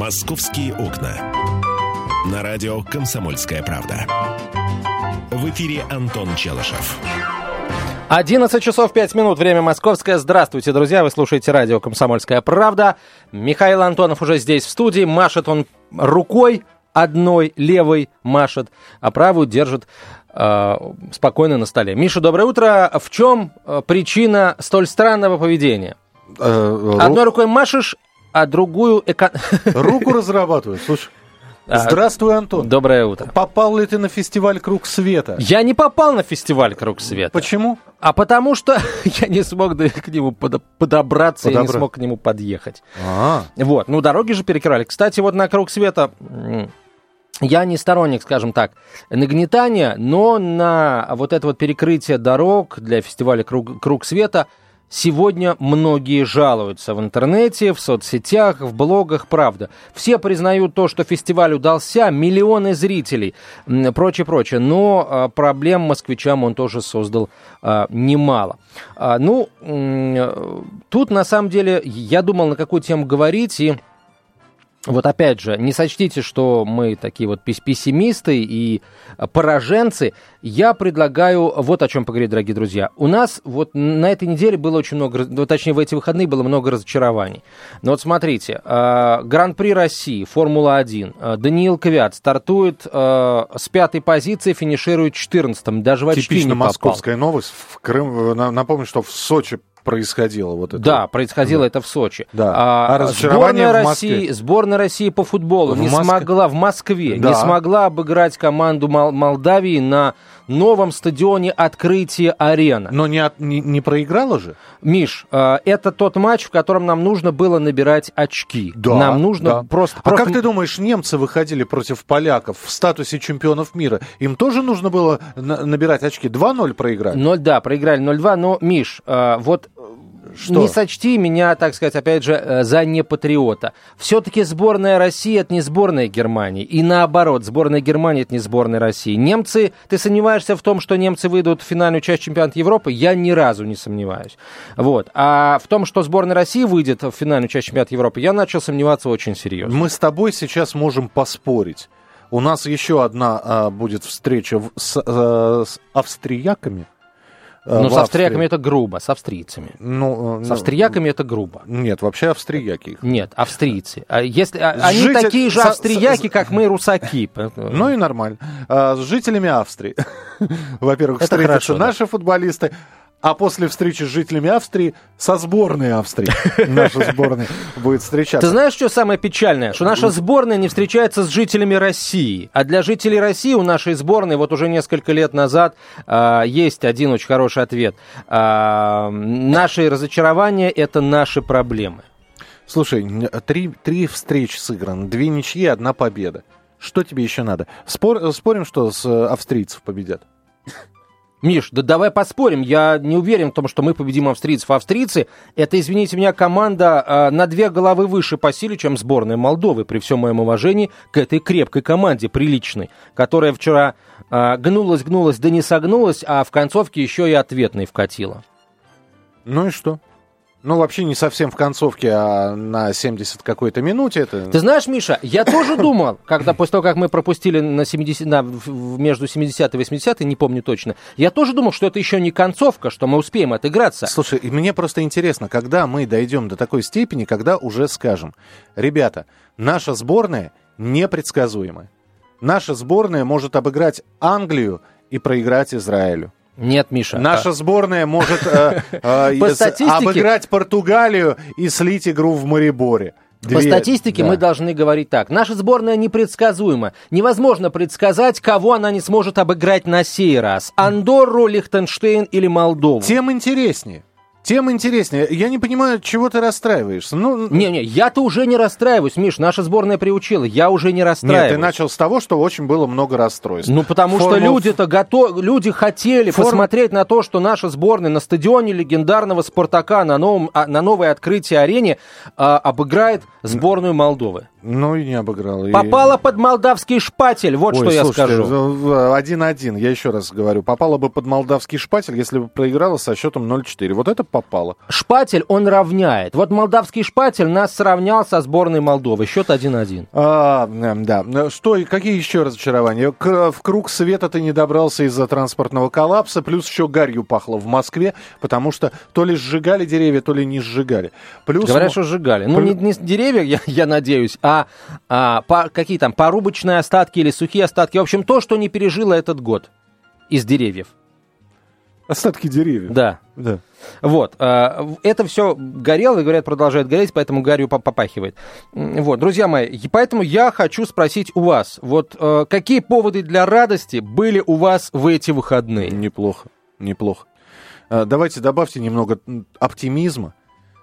«Московские окна». На радио «Комсомольская правда». В эфире Антон Челышев. 11 часов 5 минут, время московское. Здравствуйте, друзья, вы слушаете радио «Комсомольская правда». Михаил Антонов уже здесь в студии, машет он рукой одной, левой машет, а правую держит э, спокойно на столе. Миша, доброе утро. В чем э, причина столь странного поведения? Э, Одной рукой машешь, а другую... Эко... Руку разрабатываю. Слушай, А, здравствуй, Антон. Доброе утро. Попал ли ты на фестиваль «Круг света»? Я не попал на фестиваль «Круг света». Почему? А потому что я не смог к нему подо- подобраться, я не Подобра- смог к нему подъехать. А, Вот, ну дороги же перекрывали. Кстати, вот на круг света я не сторонник, скажем так, нагнетания, но на вот это вот перекрытие дорог для фестиваля Круг, Круг света сегодня многие жалуются в интернете, в соцсетях, в блогах, правда. Все признают то, что фестиваль удался, миллионы зрителей, прочее, прочее, но а, проблем москвичам он тоже создал а, немало. А, ну, э, тут на самом деле я думал, на какую тему говорить, и вот опять же, не сочтите, что мы такие вот пес- пессимисты и э, пораженцы. Я предлагаю вот о чем поговорить, дорогие друзья. У нас вот на этой неделе было очень много, ну, точнее, в эти выходные было много разочарований. Но вот смотрите, э, Гран-при России, Формула-1, э, Даниил Квят стартует э, с пятой позиции, финиширует 14 даже в очки типично не попал. московская новость. В Крым, э, на- напомню, что в Сочи происходило вот это. Да, происходило это в Сочи. Да. А разочарование сборная в Москве? России, сборная России по футболу В не Моск- смогла в Москве, Да. не смогла обыграть команду Мол- Молдавии на новом стадионе Открытие Арена. Но не, от- не, не проиграла же? Миш, э, это тот матч, в котором нам нужно было набирать очки. Да, нам нужно да. просто. А просто- как ты думаешь, немцы выходили против поляков в статусе чемпионов мира? Им тоже нужно было на- набирать очки? 2-0 проиграть? 0, да, проиграли 0-2, но, Миш, э, вот Что? не сочти меня, так сказать, опять же, э, за непатриота. Все-таки сборная России это не сборная Германии. И наоборот, сборная Германии это не сборная России. Немцы, ты сомневаешься в том, что немцы выйдут в финальную часть чемпионата Европы? Я ни разу не сомневаюсь. Вот. А в том, что сборная России выйдет в финальную часть чемпионата Европы, я начал сомневаться очень серьезно. Мы с тобой сейчас можем поспорить. У нас еще одна а, будет встреча в- с, э, с австрияками. Э, в с австрияками это грубо, с австрийцами. Ну, э, С ну, австрияками это грубо. Нет, вообще австрияки. Нет, австрийцы. А если, а- они Житель- такие же австрияки, со- как мы, русаки. Ну и нормально. А, с жителями Австрии. Во-первых, встретятся хорошо, да. наши футболисты, а после встречи с жителями Австрии со сборной Австрии наша сборная будет Ты встречаться. знаешь, что самое печальное? Что наша сборная не встречается с жителями России. А для жителей России у нашей сборной вот уже несколько лет назад а, есть один очень хороший ответ. А, наши разочарования – это наши проблемы. Слушай, три, три встречи сыграны, две ничьи, одна победа. Что тебе еще надо? Спор- спорим, что с э, австрийцев победят? Миш, да давай поспорим. Я не уверен в том, что мы победим австрийцев. Австрийцы – это, извините меня, команда а, на две головы выше по силе, чем сборная Молдовы, при всем моем уважении к этой крепкой команде, приличной, которая вчера а, гнулась, гнулась, да не согнулась, а в концовке еще и ответный вкатила. Ну и что? Ну, вообще не совсем в концовке, а на 70 какой-то минуте. Это... Ты знаешь, Миша, я тоже думал, когда после того, как мы пропустили на 70, на, между 70 и 80, не помню точно, я тоже думал, что это еще не концовка, что мы успеем отыграться. Слушай, и мне просто интересно, когда мы дойдем до такой степени, когда уже скажем, ребята, наша сборная непредсказуемая. Наша сборная может обыграть Англию и проиграть Израилю. Нет, Миша. Наша сборная может э, э, По статистике- обыграть Португалию и слить игру в Мариборе. По Две- статистике да. мы должны говорить так. Наша сборная непредсказуема. Невозможно предсказать, кого она не сможет обыграть на сей раз. Андорру, Лихтенштейн или Молдову. Тем интереснее. Тем интереснее. Я не понимаю, чего ты расстраиваешься. Ну, Не-не, я-то уже не расстраиваюсь, Миш, наша сборная приучила, я уже не нет, расстраиваюсь. ты начал с того, что очень было много расстройств. Ну, потому что Формул- люди-то готовы, люди хотели Форм- посмотреть на то, что наша сборная на стадионе легендарного Спартака на, новом, а, на новой открытии арене а, обыграет сборную Молдовы. Ну и не обыграл. И- Попала под молдавский шпатель, вот Ой, что я слушайте, скажу. в- в- Один-один, я еще раз говорю. Попала бы под молдавский шпатель, если бы проиграла со счетом 0-4. Вот это попало. Шпатель он равняет. Вот молдавский шпатель нас сравнял со сборной Молдовы. Счет 1-1. А, м, да. Что, и какие еще разочарования? К- в круг света ты не добрался из-за транспортного коллапса, плюс еще гарью пахло в Москве, потому что то ли сжигали деревья, то ли не сжигали. Плюс Говорят, что сжигали. Ну, не, Плю- не с деревья, я, я надеюсь, а, а по- какие там, порубочные остатки или сухие остатки. В общем, то, что не пережило этот год из деревьев. Остатки деревьев. Да. Да. Вот. а, Это все горело, и, говорят, продолжает гореть, поэтому гарью по- попахивает. Вот, друзья мои, и поэтому я хочу спросить у вас, вот э, какие поводы для радости были у вас в эти выходные? Неплохо, неплохо. А, Давайте добавьте немного оптимизма.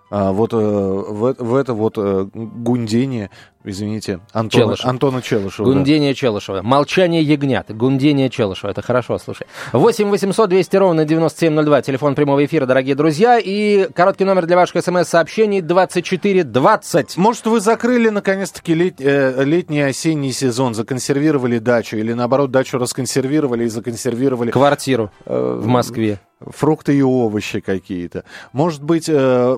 а, вот э, в, в это вот э, гундение, извините, Антона, Челышев. Антона Челышева. да. Гундение Челышева. Молчание ягнят. Гундение Челышева. Это хорошо, слушай. 8 800 200 ровно 9702. Телефон прямого эфира, дорогие друзья. И короткий номер для ваших смс-сообщений 2420. Может, вы закрыли наконец-таки лет- э, летний осенний сезон, законсервировали дачу, или наоборот, дачу расконсервировали и законсервировали Квартиру э, в Москве. фрукты и овощи какие-то. Может быть, э,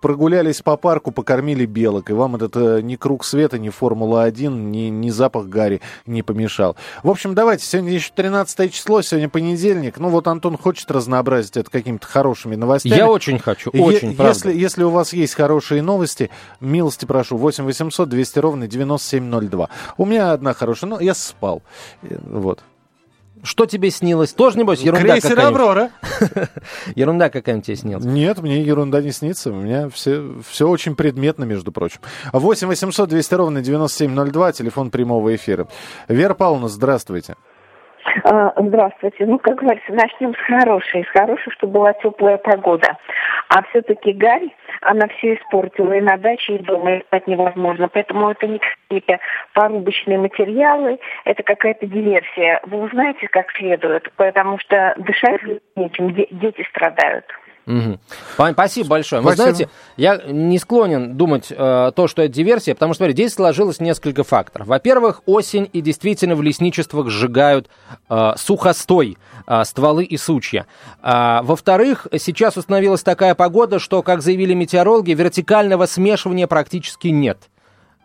прогулялись по парку, покормили белок, и вам этот э, ни круг света, ни Формула-1, ни, ни запах Гарри не помешал. В общем, давайте, сегодня еще 13 число, сегодня понедельник. Ну вот Антон хочет разнообразить это какими-то хорошими новостями. Я очень хочу, Е- очень, правда. если, если у вас есть хорошие новости, милости прошу, 8 800 200 ровно 9702. У меня одна хорошая, ну, я спал. Э, Вот. Что тебе снилось? Тоже, небось, ерунда Крейсер? Аврора. Ерунда какая-нибудь тебе снилась. Нет, мне ерунда не снится. У меня все, все очень предметно, между прочим. 8 800 200 ровно 9702, телефон прямого эфира. Вера Павловна, здравствуйте. А, Здравствуйте. Ну, как говорится, начнем с хорошей. С хорошей, что была теплая погода. А все-таки гарь, она все испортила и на даче, и дома, и спать невозможно. Поэтому это не какие-то порубочные материалы, это какая-то диверсия. Вы узнаете как следует, потому что дышать нечем, де- дети страдают. Пань, Спасибо большое. Вы Спасибо. знаете, я не склонен думать э, то, что это диверсия, потому что, смотрите, здесь сложилось несколько факторов. Во-первых, осень, и действительно в лесничествах сжигают э, сухостой, э, стволы и сучья. А, во-вторых, сейчас установилась такая погода, что, как заявили метеорологи, вертикального смешивания практически нет.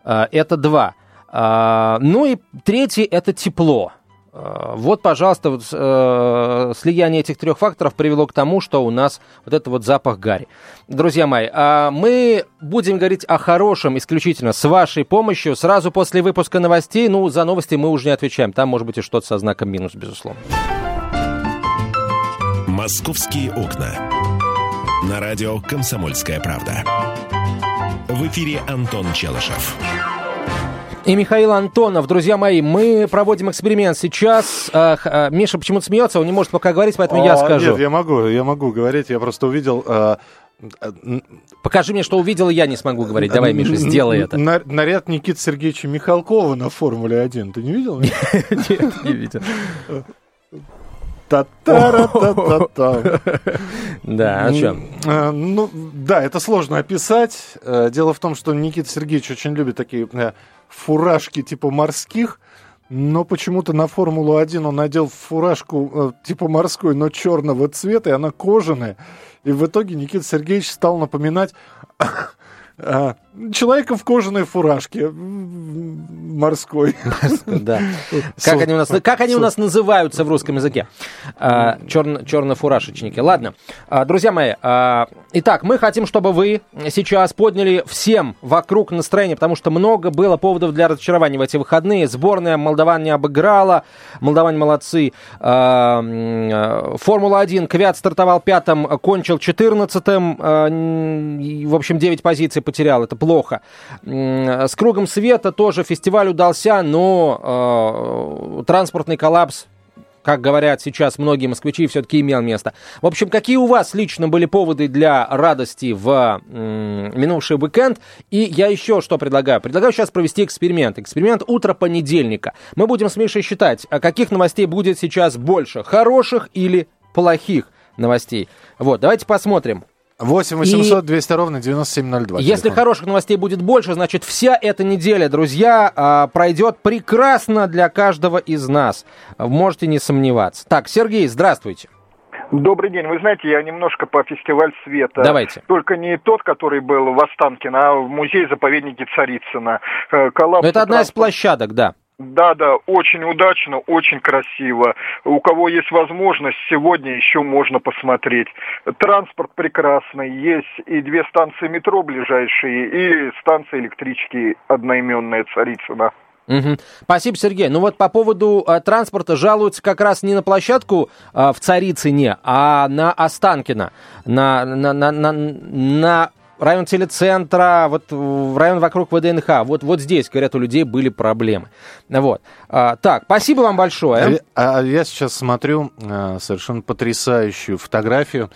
Э, это два. А, ну и третий – это тепло. Э, Вот, пожалуйста, вот, э, слияние этих трех факторов привело к тому, что у нас вот это вот запах гари. Друзья мои, а мы будем говорить о хорошем исключительно с вашей помощью сразу после выпуска новостей. Ну, за новости мы уже не отвечаем. Там может быть и что-то со знаком минус, безусловно. «Московские окна». На радио «Комсомольская правда». В эфире Антон Челышев. И Михаил Антонов, друзья мои, мы проводим эксперимент сейчас. Х- а, Миша почему-то смеется, он не может пока говорить, поэтому я А, скажу. Нет, я могу, я могу говорить. Я просто увидел... н- Покажи мне, что увидел, я не смогу говорить. Давай, Миша, сделай это. на- наряд Никиты Сергеевича Михалкова на Формуле-1. Ты не видел? Нет, не видел. Та-та-ра-та-та-та. Да, что? Э, Ну, да, это сложно описать. Э, Дело в том, что Никита Сергеевич очень любит такие э, фуражки типа морских, но почему-то на Формулу-1 он надел фуражку э, типа морской, но черного цвета, и она кожаная. И в итоге Никита Сергеевич стал напоминать э, человека в кожаной фуражке морской. Да. Как они у нас, как они у нас называются в русском языке? А, черно, чернофуражечники. Ладно. А, друзья мои, а, итак, мы хотим, чтобы вы сейчас подняли всем вокруг настроение, потому что много было поводов для разочарования в эти выходные. Сборная Молдаван не обыграла. Молдаване молодцы. А, м, а, Формула-1. Квят стартовал пятым, кончил четырнадцатым. В общем, 9 позиций потерял. Это плохо. М, С кругом света тоже фестиваль удался, но э, транспортный коллапс как говорят сейчас многие москвичи, все-таки имел место. В общем, какие у вас лично были поводы для радости в м, минувший уикенд? И я еще что предлагаю? Предлагаю сейчас провести эксперимент. Эксперимент утро понедельника. Мы будем с Мишей считать, а каких новостей будет сейчас больше, хороших или плохих новостей. Вот, давайте посмотрим. 8 800 200 ровно 9702. Если телефон. хороших новостей будет больше, значит вся эта неделя, друзья, а, пройдет прекрасно для каждого из нас. Можете не сомневаться. Так, Сергей, здравствуйте. Добрый день. Вы знаете, я немножко по фестиваль света. Давайте. Только не тот, который был в Останкино, а в музее-заповеднике Царицына. Э, Коллапс Но это одна из площадок, да. Да, да, очень удачно, очень красиво. У кого есть возможность, сегодня еще можно посмотреть. Транспорт прекрасный, есть и две станции метро ближайшие, и станция электрички одноименная Царицына. Мгм. Спасибо, Сергей. Ну вот по поводу э, транспорта жалуются как раз не на площадку э, в Царицыне, а на Останкино, на, на, на, на, на район телецентра, вот район вокруг ВДНХ. Вот, вот здесь, говорят, у людей были проблемы. Вот. А, так, спасибо вам большое. А я сейчас смотрю э, совершенно потрясающую фотографию,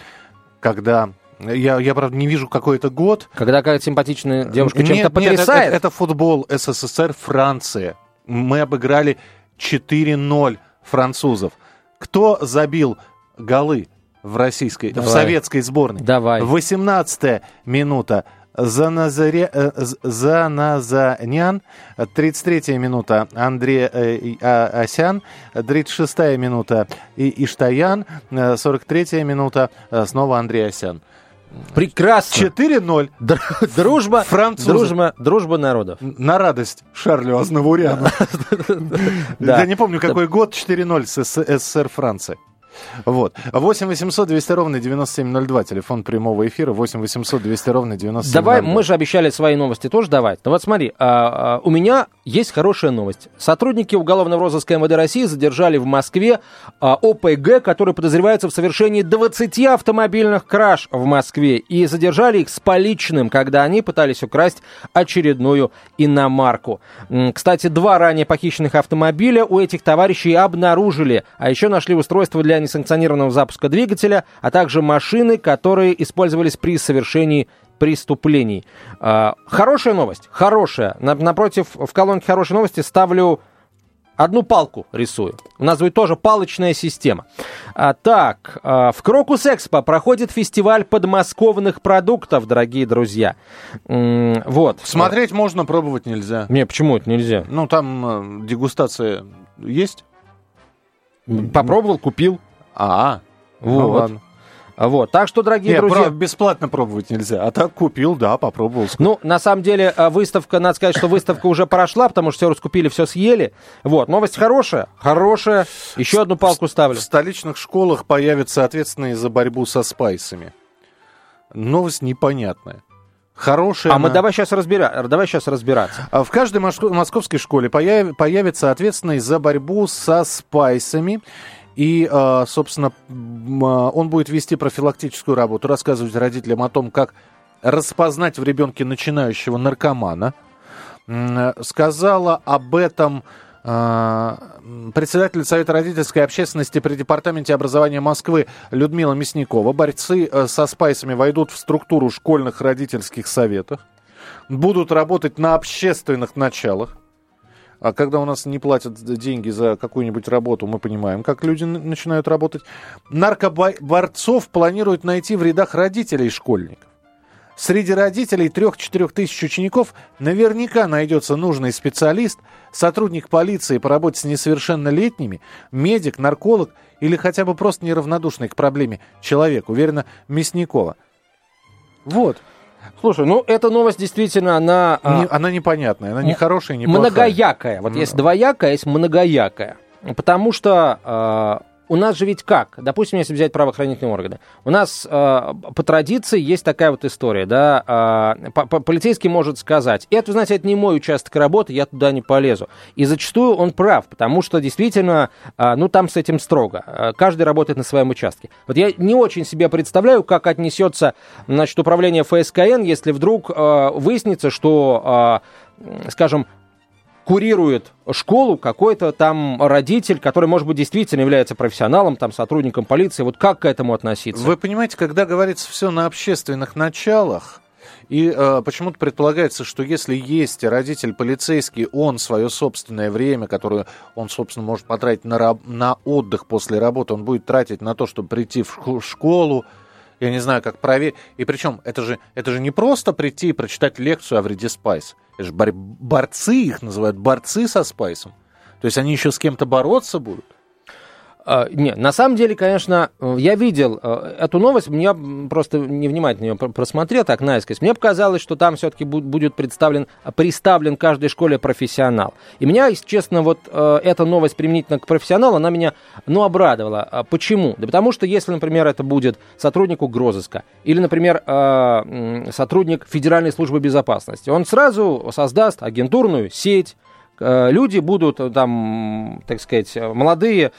когда... Я, я, правда, не вижу, какой это год. Когда какая-то симпатичная девушка Нет, чем-то нет, это- потрясает. это, это футбол СССР, Франция. Мы обыграли 4-0 французов. Кто забил голы в российской, в Давай. советской сборной? Давай. 18 минута. Заназаре, э, З- Заназанян, 33 минута Андрей э, а- Асян, 36 минута И- Иштаян, э, 43 минута э, снова Андрей Асян. Прекрасно. 4-0 Др- Дружба, Французы. дружба, дружба народов. на радость Шарлю Азнавуряну. Я не помню, какой год, 4-0 с С- СССР Франции. Вот. 8 800 200 ровно 9702. Телефон прямого эфира 8 800 200 ровно 9702. Давай, мы же обещали свои новости тоже давать. Ну вот смотри, а, а, у меня есть хорошая новость. Сотрудники уголовного розыска МВД России задержали в Москве а, ОПГ, который подозревается в совершении 20 автомобильных краж в Москве. И задержали их с поличным, когда они пытались украсть очередную иномарку. Кстати, два ранее похищенных автомобиля у этих товарищей обнаружили. А еще нашли устройство для несанкционированного запуска двигателя, а также машины, которые использовались при совершении преступлений. А, Хорошая новость, хорошая. На- Напротив, в колонке хорошей новости ставлю одну палку рисую. У нас будет тоже палочная система. А, так, а, в Крокус Экспо проходит фестиваль подмосковных продуктов, дорогие друзья. М, Вот. Смотреть можно, пробовать нельзя. Не, почему это нельзя? Ну, там э, дегустация есть? Попробовал, купил. А, ну Вот. ладно. Вот. Так что, дорогие Не, друзья... про- бесплатно пробовать нельзя. А так купил, да, попробовал. Ну, на самом деле, э, выставка, надо сказать, что выставка уже прошла, потому что все раскупили, все съели. Вот, новость хорошая, хорошая. Еще одну палку ставлю. В столичных школах появятся ответственные за борьбу со спайсами. Новость непонятная. Хорошая. А мы она- давай сейчас, разбира... давай сейчас разбираться. А В каждой моско- московской школе появ- появится ответственный за борьбу со спайсами. И, э, собственно, а, он будет вести профилактическую работу, рассказывать родителям о том, как распознать в ребенке начинающего наркомана. Э, Сказала об этом председатель Совета родительской общественности при Департаменте образования Москвы Людмила Мясникова. Борцы э, со спайсами войдут в структуру школьных родительских советов будут работать на общественных началах. А когда у нас не платят деньги за какую-нибудь работу, мы понимаем, как люди начинают работать. Наркоборцов планируют найти в рядах родителей школьников. Среди родителей 3-4 тысяч учеников наверняка найдется нужный специалист, сотрудник полиции по работе с несовершеннолетними, медик, нарколог или хотя бы просто неравнодушный к проблеме человек, уверена Мясникова. Вот. Слушай, ну эта новость действительно, она а, Не- она непонятная, она не хорошая, не многоякая. Вот есть двоякая, есть многоякая. Потому что а, у нас же ведь как? Допустим, если взять правоохранительные органы. У нас а, по традиции есть такая вот история, да, по- полицейский может сказать, это, знаете, это не мой участок работы, я туда не полезу. И зачастую он прав, потому что действительно, а, ну там с этим строго. А, Каждый работает на своем участке. Вот я не очень себе представляю, как отнесется, значит, управление ФСКН, если вдруг а, выяснится, что, м, скажем, курирует школу какой-то там родитель, который, может быть, действительно является профессионалом, там, сотрудником полиции. Вот как к этому относиться? Вы понимаете, когда говорится все на общественных началах, и э, почему-то предполагается, что если есть родитель полицейский, он свое собственное время, которое он, собственно, может потратить на, раб- на отдых после работы, он будет тратить на то, чтобы прийти в шко- школу Я не знаю, как проверить. И причем, это же, это же не просто прийти и прочитать лекцию о вреде спайса. Это борцы их называют, борцы со спайсом. То есть они еще с кем-то бороться будут. А, Не, на самом деле, конечно, э, я видел э, эту новость, я просто невнимательно ее просмотрел, так наискось. Мне показалось, что там все-таки будет представлен, представлен каждой школе профессионал. И меня, если честно, вот э, эта новость применительно к профессионалу, она меня, ну, обрадовала. А Почему? Да потому что, если, например, это будет сотрудник угрозыска или, например, сотрудник Федеральной службы безопасности, он сразу создаст агентурную сеть, люди будут э, там, так сказать, э, молодые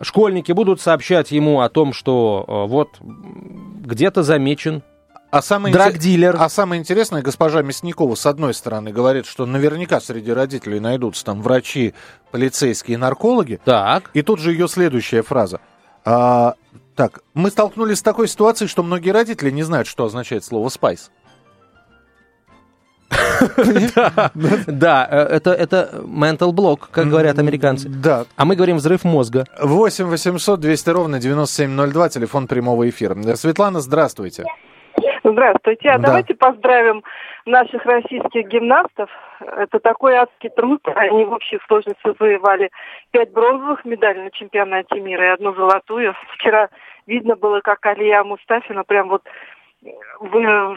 школьники будут сообщать ему о том, что э, вот где-то замечен А самое, драгдилер. а самое интересное, госпожа Мясникова, с одной стороны, говорит, что наверняка среди родителей найдутся там врачи, полицейские, наркологи. Так. И тут же ее следующая фраза. А, так, мы столкнулись с такой ситуацией, что многие родители не знают, что означает слово «спайс». Да, э, это, это mental block, как говорят американцы. Да. А мы говорим взрыв мозга. 8 800 200 ровно 9702, телефон прямого эфира. Светлана, здравствуйте. Здравствуйте. А Да. давайте поздравим наших российских гимнастов. Это такой адский труд. Они в общей сложности завоевали пять бронзовых медалей на чемпионате мира и одну золотую. Вчера видно было, как Алия Мустафина прям вот в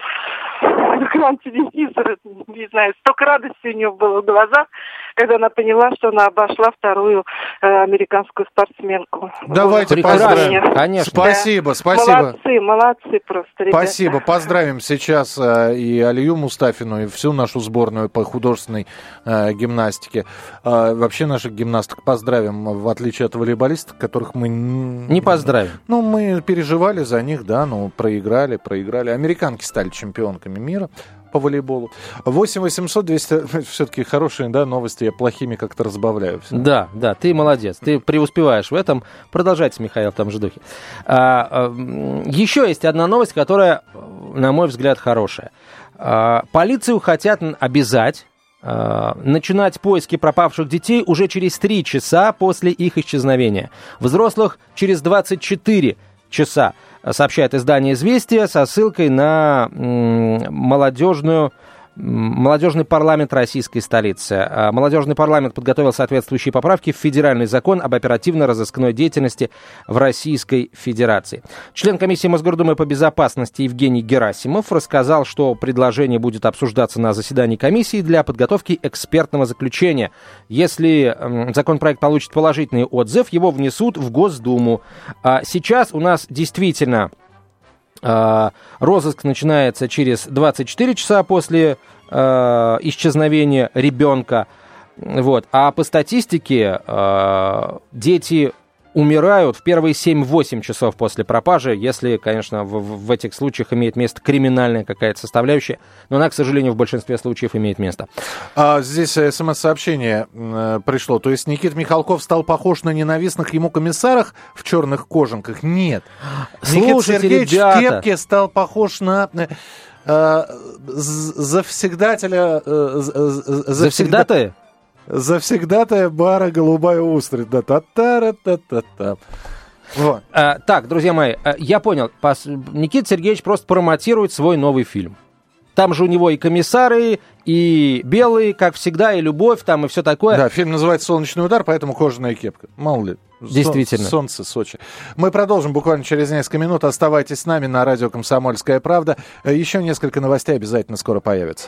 экран телевизора, не знаю, столько радости у нее было в глазах, когда она поняла, что она обошла вторую э, американскую спортсменку. Давайте Прекрасно, поздравим. конечно. Спасибо, спасибо. Молодцы, молодцы просто, ребята. Спасибо. Поздравим сейчас э, и Алию Мустафину, и всю нашу сборную по художественной э, гимнастике. Э, вообще наших гимнасток поздравим, в отличие от волейболисток, которых мы... Не поздравим. Ну, мы переживали за них, да, ну, проиграли, проиграли. Американки стали чемпионками мира по волейболу. 8 800 200... Все-таки хорошие, да, новости. Я плохими как-то разбавляю. всё. Да, да, ты молодец, ты преуспеваешь в этом. Продолжайте, Михаил, в том же духе. А, а, еще есть одна новость, которая, на мой взгляд, хорошая. А, полицию хотят обязать а, начинать поиски пропавших детей уже через 3 часа после их исчезновения. Взрослых через 24 часа, сообщает издание «Известия» со ссылкой на молодежную Молодежный парламент российской столицы. А, Молодежный парламент подготовил соответствующие поправки в федеральный закон об оперативно-розыскной деятельности в Российской Федерации. Член комиссии Мосгордумы по безопасности Евгений Герасимов рассказал, что предложение будет обсуждаться на заседании комиссии для подготовки экспертного заключения. Если законопроект получит положительный отзыв, его внесут в Госдуму. А сейчас у нас действительно Розыск начинается через 24 часа после э, исчезновения ребенка. Вот. А по статистике э, дети умирают в первые 7-8 часов после пропажи, если, конечно, в, в этих случаях имеет место криминальная какая-то составляющая, но она, к сожалению, в большинстве случаев имеет место. А здесь э, смс-сообщение э, пришло. То есть Никит Михалков стал похож на ненавистных ему комиссарах в черных кожанках? Нет. Никит Слушайте, Сергеевич ребята. в кепке стал похож на э, э, з- завсегдателя... э, з- з- з- Завсегда-то? Завсегдатая бара «Голубая устрица». Та-та-ра-та-та-та. Вот. А, так, друзья мои, а, я понял. Пос- Никита Сергеевич просто промотирует свой новый фильм. Там же у него и комиссары, и белые, как всегда, и любовь, там и все такое. Да, фильм называется «Солнечный удар», поэтому кожаная кепка. Мало ли. Действительно. Солнце, Сочи. Мы продолжим буквально через несколько минут. Оставайтесь с нами на радио «Комсомольская правда». Э, Еще несколько новостей обязательно скоро появятся.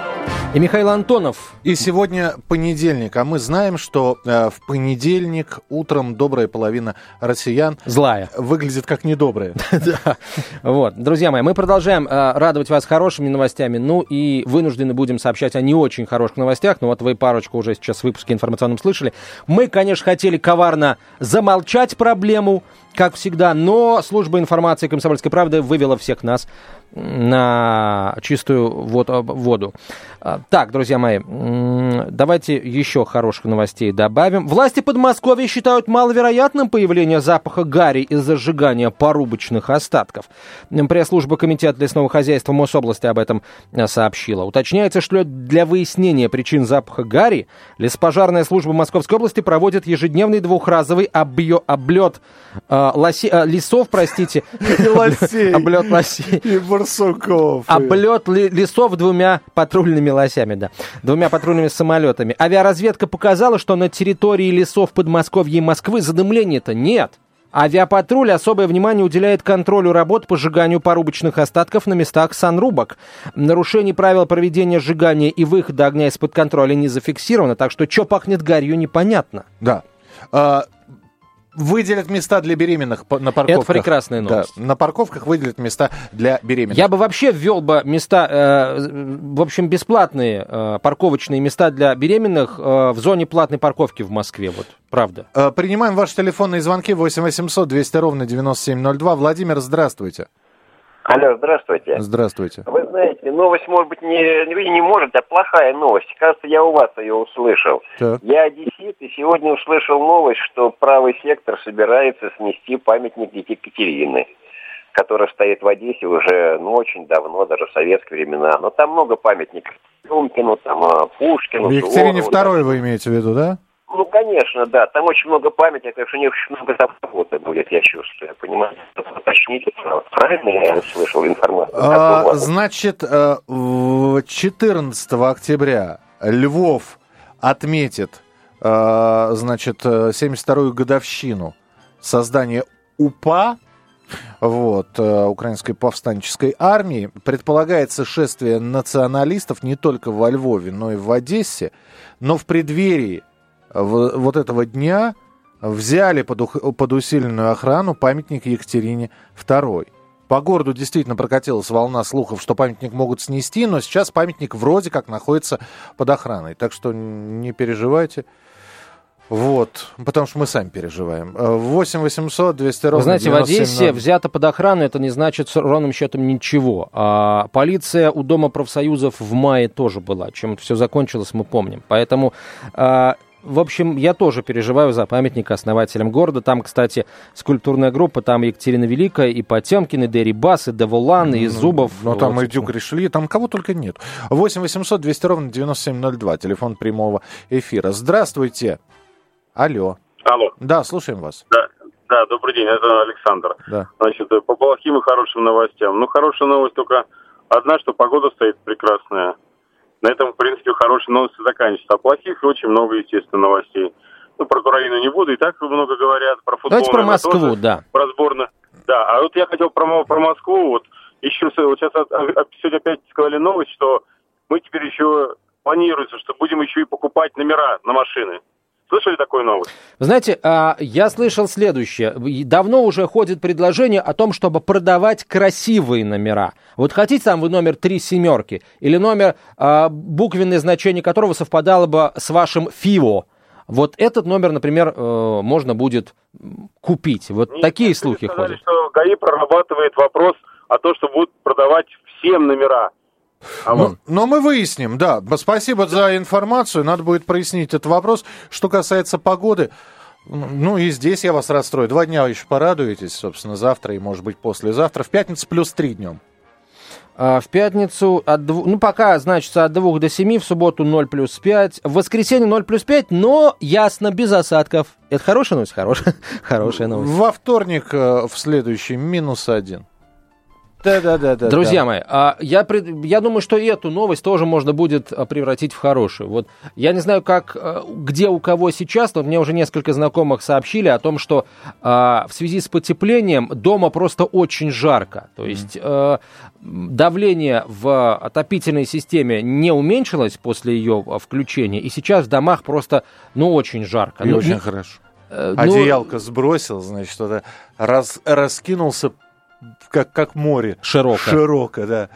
И Михаил Антонов. И сегодня понедельник, а мы знаем, что э, в понедельник утром добрая половина россиян Злая. выглядит как недобрая. Да. Вот. Друзья мои, мы продолжаем э, радовать вас хорошими новостями, ну и вынуждены будем сообщать о не очень хороших новостях, но вот вы парочку уже сейчас в выпуске информационном слышали. Мы, конечно, хотели коварно замолчать проблему, как всегда, но служба информации «Комсомольской правды» вывела всех нас на чистую воду. А, так, друзья мои, давайте еще хороших новостей добавим. Власти Подмосковья считают маловероятным появление запаха гари из-за сжигания порубочных остатков. Пресс-служба Комитета лесного хозяйства Мособласти об этом а, сообщила. Уточняется, что для выяснения причин запаха гари леспожарная служба Московской области проводит ежедневный двухразовый объё, облет э, лоси, э, лесов, простите. Облет лосей барсуков. Облет лесов двумя патрульными лосями, да. Двумя патрульными самолетами. Авиаразведка показала, что на территории лесов Подмосковья и Москвы задымления-то нет. Авиапатруль особое внимание уделяет контролю работ по сжиганию порубочных остатков на местах санрубок. Нарушений правил проведения сжигания и выхода огня из-под контроля не зафиксировано, так что что пахнет гарью, непонятно. Да. А, выделят места для беременных на парковках. Это прекрасная новость. Да, на парковках выделят места для беременных. Я бы вообще ввел бы места, э, в общем, бесплатные э, парковочные места для беременных э, в зоне платной парковки в Москве, вот, правда. Э, принимаем ваши телефонные звонки 8 800 200 ровно 9702. Владимир, здравствуйте. Алло, здравствуйте. Здравствуйте. Вы знаете, новость может быть не, не, не может, а плохая новость. Кажется, я у вас ее услышал. Так. Я одессит, и сегодня услышал новость, что правый сектор собирается снести памятник Екатерины, который стоит в Одессе уже ну, очень давно, даже в советские времена. Но там много памятников. Люмкину, там, а, Пушкину. В Екатерине Второй вы имеете в виду, да? Ну, конечно, да. Там очень много памяти, у них очень много работы будет, я чувствую. Понимаете? Уточните, правильно я слышал информацию? А, значит, 14 э, октября Львов отметит, э, значит, 72-ю годовщину создания УПА, вот, э, Украинской повстанческой армии. Предполагается шествие националистов не только во Львове, но и в Одессе. Но в преддверии вот этого дня взяли под, под усиленную охрану памятник Екатерине II. По городу действительно прокатилась волна слухов, что памятник могут снести, но сейчас памятник вроде как находится под охраной. Так что не переживайте. Вот, потому что мы сами переживаем. 8 800 200 ровно Вы знаете, в Одессе взято под охрану, это не значит ровным счетом ничего. А полиция у Дома профсоюзов в мае тоже была. Чем это все закончилось, мы помним. Поэтому а, в общем, я тоже переживаю за памятник основателям города. Там, кстати, скульптурная группа, там Екатерина Великая, и Потемкин, и Дерри Бас, и Деволан, и Зубов. Ну, там вот, и Дюк Ришли, там кого только нет. 8 800 200 ровно 9702, телефон прямого эфира. Здравствуйте. Алло. Алло. Да, слушаем вас. Да, да, добрый день, это Александр. Да. Значит, по плохим и хорошим новостям. Ну, хорошая новость только одна, что погода стоит прекрасная. На этом, в принципе, хорошие новости заканчиваются. А плохих очень много, естественно, новостей. Ну, про Украину не буду, и так много говорят. Про футбол. Давайте про Москву, тоже, да. Про сборную. Да, а вот я хотел про, про Москву. Вот еще вот сейчас сегодня опять сказали новость, что мы теперь еще планируется, что будем еще и покупать номера на машины. Слышали такую новость? Вы знаете, а, я слышал следующее. Давно уже ходит предложение о том, чтобы продавать красивые номера. Вот хотите там вы номер три семерки или номер, а, буквенное значение которого совпадало бы с вашим ФИО. Вот этот номер, например, э, можно будет купить. Вот Нет, такие слухи сказали, ходят. что ГАИ прорабатывает вопрос о том, что будут продавать всем номера. А но, но мы выясним, да. Спасибо за информацию. Надо будет прояснить этот вопрос. Что касается погоды, ну и здесь я вас расстрою. Два дня еще порадуетесь, собственно, завтра и, может быть, послезавтра. В пятницу плюс три днем. А, в пятницу, от дв... ну пока значится от 2 до 7, в субботу 0 плюс 5, в воскресенье 0 плюс 5, но ясно, без осадков. Это хорошая новость? Хорошая, хорошая новость. Во вторник э, в следующий минус 1. Да, да, да, да. Друзья да. мои, а я, я думаю, что и эту новость тоже можно будет а, превратить в хорошую. Вот я не знаю, как, э, где у кого сейчас, но мне уже несколько знакомых сообщили о том, что а, в связи с потеплением дома просто очень жарко. То есть mm. давление в отопительной системе не уменьшилось после ее включения, и сейчас в домах просто, ну, очень жарко. И ну, очень не, хорошо. Э, ну, Одеялко сбросил, значит, что-то раз, раскинулся как, как море. Широко. Широко, да.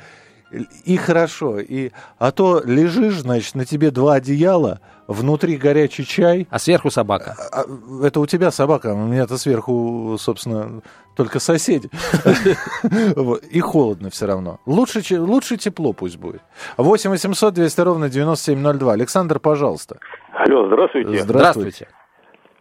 и хорошо. И, а то лежишь, значит, на тебе два одеяла, внутри горячий чай. А сверху собака. А, а, это у тебя собака, у меня-то сверху, собственно, только соседи. И холодно все равно. Лучше, лучше тепло пусть будет. 8 800 200 ровно 9702. Александр, пожалуйста. Алло, здравствуйте. Здравствуйте.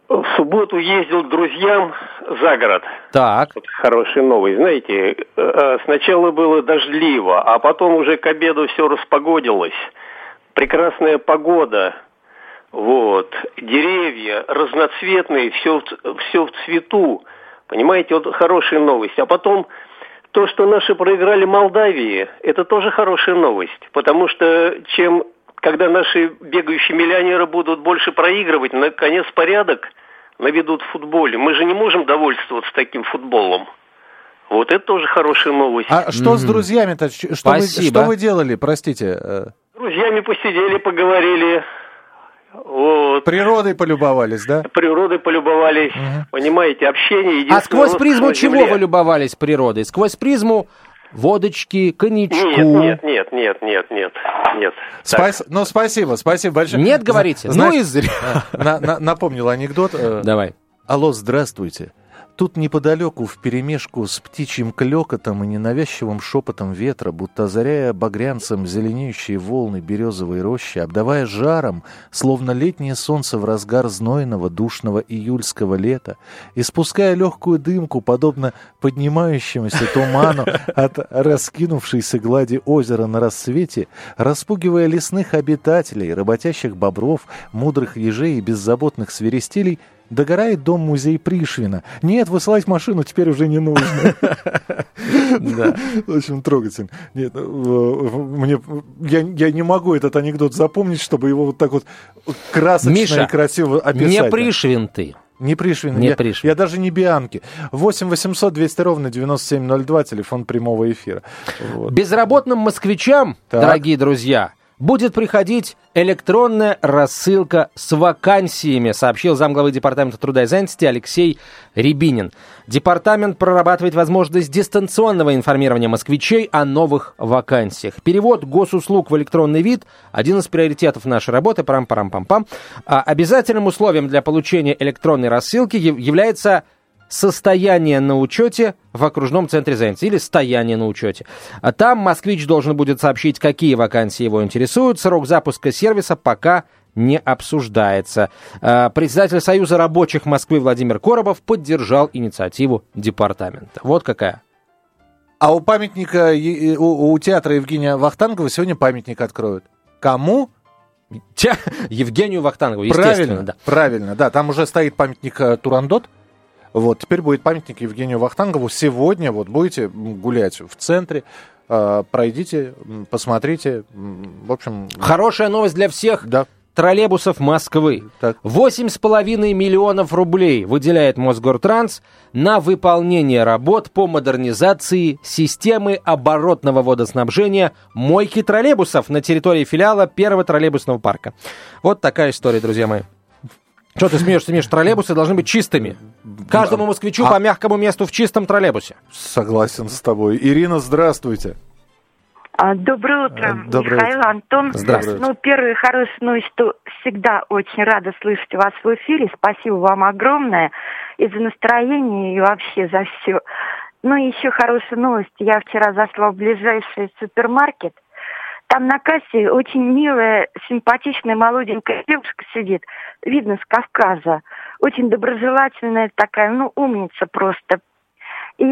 В субботу ездил к друзьям за город. Так. Вот хорошая новость. Знаете, э, э, сначала было дождливо, а потом уже к обеду все распогодилось. Прекрасная погода. Вот. Деревья разноцветные, все, все в цвету. Понимаете, вот хорошая новость. А потом то, что наши проиграли Молдавии, это тоже хорошая новость. Потому что чем когда наши бегающие миллионеры будут больше проигрывать, наконец порядок наведут в футболе. Мы же не можем довольствоваться таким футболом. Вот это тоже хорошая новость. А что mm-hmm. с друзьями-то? Что Спасибо. вы, что вы делали, простите? Э? С друзьями посидели, поговорили. Вот. Природой полюбовались, да? Природой полюбовались. Угу. Понимаете, общение. А сквозь призму чего вы любовались природой? Сквозь призму водочки, коньячку. Нет, нет, нет, нет, нет, нет. Спас... Ну, спасибо, спасибо большое. Нет, говорите. Знаешь, ну и зря. На, на, напомнил анекдот. Э, Давай. Алло, здравствуйте. Тут неподалеку, в перемешку с птичьим клекотом и ненавязчивым шепотом ветра, будто озаряя багрянцем зеленеющие волны березовой рощи, обдавая жаром, словно летнее солнце в разгар знойного, душного июльского лета, и спуская легкую дымку, подобно поднимающемуся туману от раскинувшейся глади озера на рассвете, распугивая лесных обитателей, работящих бобров, мудрых ежей и беззаботных свиристелей, Догорает дом-музей Пришвина. Нет, высылать машину теперь уже не нужно. Очень трогательно. Нет, э, мне, я, я не могу этот анекдот запомнить, чтобы его вот так вот красочно и красиво описать. не Пришвин ты. Не Пришвин. Не я, Пришвин. я даже не Бианки. 8 800 200 ровно 9702, телефон прямого эфира. Вот. Безработным москвичам, так. дорогие друзья, будет приходить электронная рассылка с вакансиями, сообщил замглавы Департамента труда и занятости Алексей Рябинин. Департамент прорабатывает возможность дистанционного информирования москвичей о новых вакансиях. Перевод госуслуг в электронный вид – один из приоритетов нашей работы. Парам-парам-пам-пам. А обязательным условием для получения электронной рассылки является состояние на учете в окружном центре занятости или стояние на учете. А там москвич должен будет сообщить, какие вакансии его интересуют. Срок запуска сервиса пока не обсуждается. А, председатель Союза рабочих Москвы Владимир Коробов поддержал инициативу департамента. Вот какая. А у памятника, у, у театра Евгения Вахтангова сегодня памятник откроют. Кому? Евгению Вахтангову, правильно, да. Правильно, да. Там уже стоит памятник э, Турандот. Вот, теперь будет памятник Евгению Вахтангову. Сегодня вот будете гулять в центре, э, пройдите, посмотрите. В общем... Хорошая новость для всех. Да троллейбусов Москвы. Восемь с половиной миллионов рублей выделяет Мосгортранс на выполнение работ по модернизации системы оборотного водоснабжения мойки троллейбусов на территории филиала первого троллейбусного парка. Вот такая история, друзья мои. Что ты смеешься, смеешь? Троллейбусы должны быть чистыми. Каждому москвичу а... по мягкому месту в чистом троллейбусе. Согласен с тобой. Ирина, здравствуйте. А, доброе утро, э, Доброе Михаил, утро. Антон. Здравствуйте. Ну, первая хорошая новость, что всегда очень рада слышать вас в эфире. Спасибо вам огромное и за настроение, и вообще за все. Ну, и еще хорошая новость. Я вчера зашла в ближайший супермаркет. Там на кассе очень милая, симпатичная, молоденькая девушка сидит видно, с Кавказа. Очень доброжелательная такая, ну, умница просто. И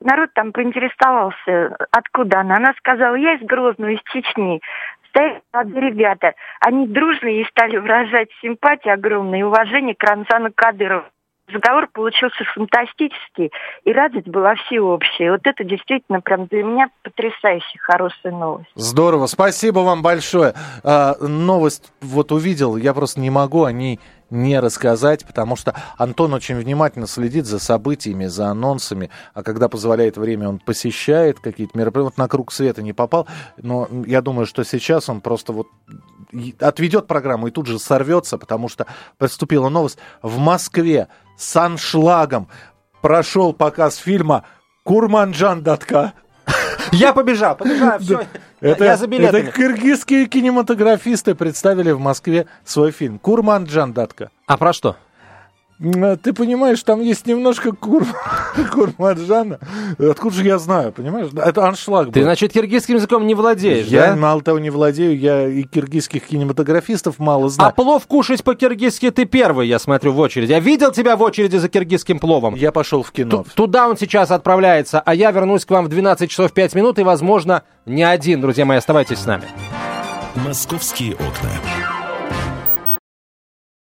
народ там поинтересовался, откуда она. Она сказала, я из Грозного, из Чечни. Стоят ребята. Они дружные и стали выражать симпатию огромное уважение к Рамзану Кадырову разговор получился фантастический, и радость была всеобщая. Вот это действительно прям для меня потрясающая хорошая новость. Здорово, спасибо вам большое. А, новость вот увидел, я просто не могу о ней не рассказать, потому что Антон очень внимательно следит за событиями, за анонсами, а когда позволяет время, он посещает какие-то мероприятия. Вот на круг света не попал, но я думаю, что сейчас он просто вот отведет программу и тут же сорвется, потому что поступила новость. В Москве с аншлагом прошел показ фильма «Курманджан Датка». Я побежал, побежал, все. Это, я за билетами. Это кыргызские кинематографисты представили в Москве свой фильм «Курман Датка». А про что? А, ты понимаешь, там есть немножко кур... курмаджана. Откуда же я знаю, понимаешь? Это аншлаг был. Ты, значит, киргизским языком не владеешь, я, да? мало того, не владею, я и киргизских кинематографистов мало знаю. А плов кушать по-киргизски ты первый, я смотрю, в очереди. Я видел тебя в очереди за киргизским пловом. Я пошел в кино. Т- туда он сейчас отправляется, а я вернусь к вам в 12 часов 5 минут и, возможно, не один. Друзья мои, оставайтесь с нами. «Московские окна».